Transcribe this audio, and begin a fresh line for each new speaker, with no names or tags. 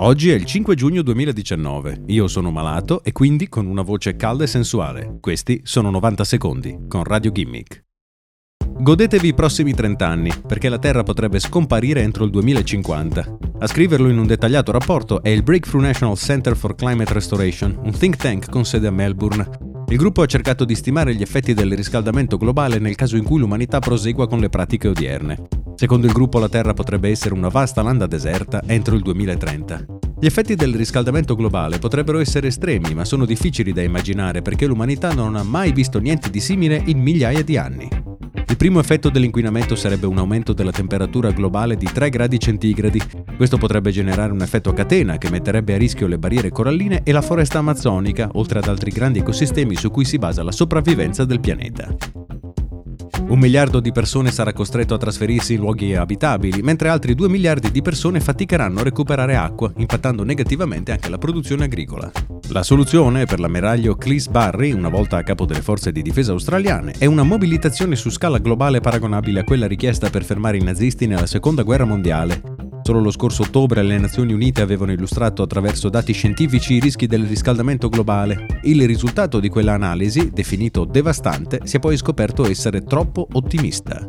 Oggi è il 5 giugno 2019, io sono malato e quindi con una voce calda e sensuale. Questi sono 90 secondi con Radio Gimmick. Godetevi i prossimi 30 anni, perché la Terra potrebbe scomparire entro il 2050. A scriverlo in un dettagliato rapporto è il Breakthrough National Center for Climate Restoration, un think tank con sede a Melbourne. Il gruppo ha cercato di stimare gli effetti del riscaldamento globale nel caso in cui l'umanità prosegua con le pratiche odierne. Secondo il gruppo la Terra potrebbe essere una vasta landa deserta entro il 2030. Gli effetti del riscaldamento globale potrebbero essere estremi, ma sono difficili da immaginare perché l'umanità non ha mai visto niente di simile in migliaia di anni. Il primo effetto dell'inquinamento sarebbe un aumento della temperatura globale di 3 gradi centigradi. Questo potrebbe generare un effetto a catena che metterebbe a rischio le barriere coralline e la foresta amazzonica, oltre ad altri grandi ecosistemi su cui si basa la sopravvivenza del pianeta. Un miliardo di persone sarà costretto a trasferirsi in luoghi abitabili, mentre altri 2 miliardi di persone faticheranno a recuperare acqua, impattando negativamente anche la produzione agricola. La soluzione per l'ammiraglio Cleese Barry, una volta a capo delle forze di difesa australiane, è una mobilitazione su scala globale paragonabile a quella richiesta per fermare i nazisti nella Seconda Guerra Mondiale, Solo lo scorso ottobre le Nazioni Unite avevano illustrato attraverso dati scientifici i rischi del riscaldamento globale. Il risultato di quella analisi, definito devastante, si è poi scoperto essere troppo ottimista.